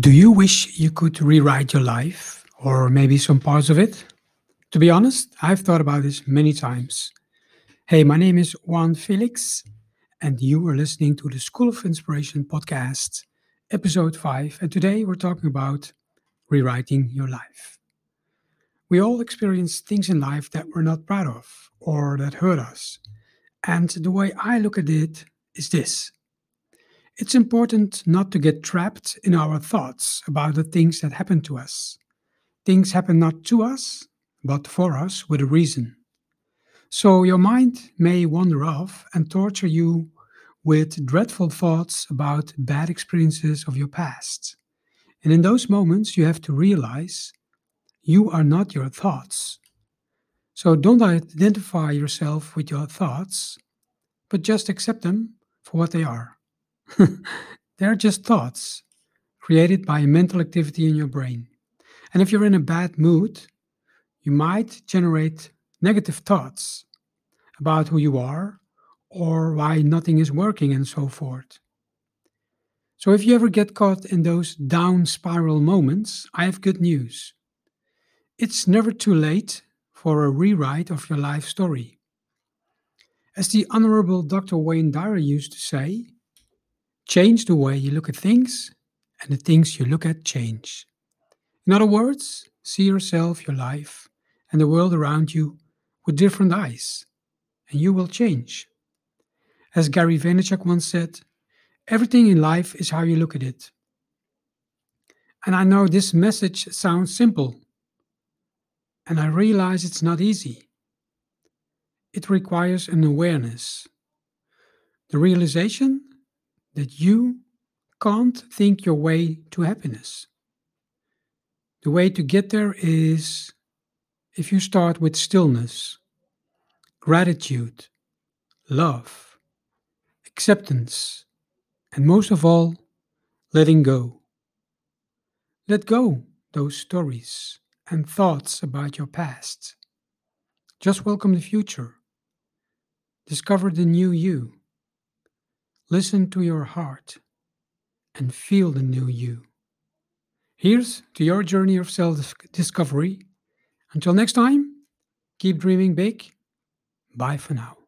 Do you wish you could rewrite your life, or maybe some parts of it? To be honest, I've thought about this many times. Hey, my name is Juan Felix, and you are listening to the School of Inspiration podcast, episode 5. And today we're talking about rewriting your life. We all experience things in life that we're not proud of or that hurt us. And the way I look at it is this it's important not to get trapped in our thoughts about the things that happen to us. Things happen not to us, but for us with a reason. So your mind may wander off and torture you with dreadful thoughts about bad experiences of your past. And in those moments, you have to realize you are not your thoughts. So don't identify yourself with your thoughts, but just accept them for what they are. They're just thoughts created by a mental activity in your brain. And if you're in a bad mood, you might generate negative thoughts about who you are or why nothing is working and so forth. So, if you ever get caught in those down spiral moments, I have good news. It's never too late for a rewrite of your life story. As the Honorable Dr. Wayne Dyer used to say, Change the way you look at things, and the things you look at change. In other words, see yourself, your life, and the world around you with different eyes, and you will change. As Gary Vaynerchuk once said, everything in life is how you look at it. And I know this message sounds simple, and I realize it's not easy. It requires an awareness, the realization that you can't think your way to happiness. The way to get there is if you start with stillness, gratitude, love, acceptance, and most of all, letting go. Let go those stories and thoughts about your past. Just welcome the future. Discover the new you. Listen to your heart and feel the new you. Here's to your journey of self discovery. Until next time, keep dreaming big. Bye for now.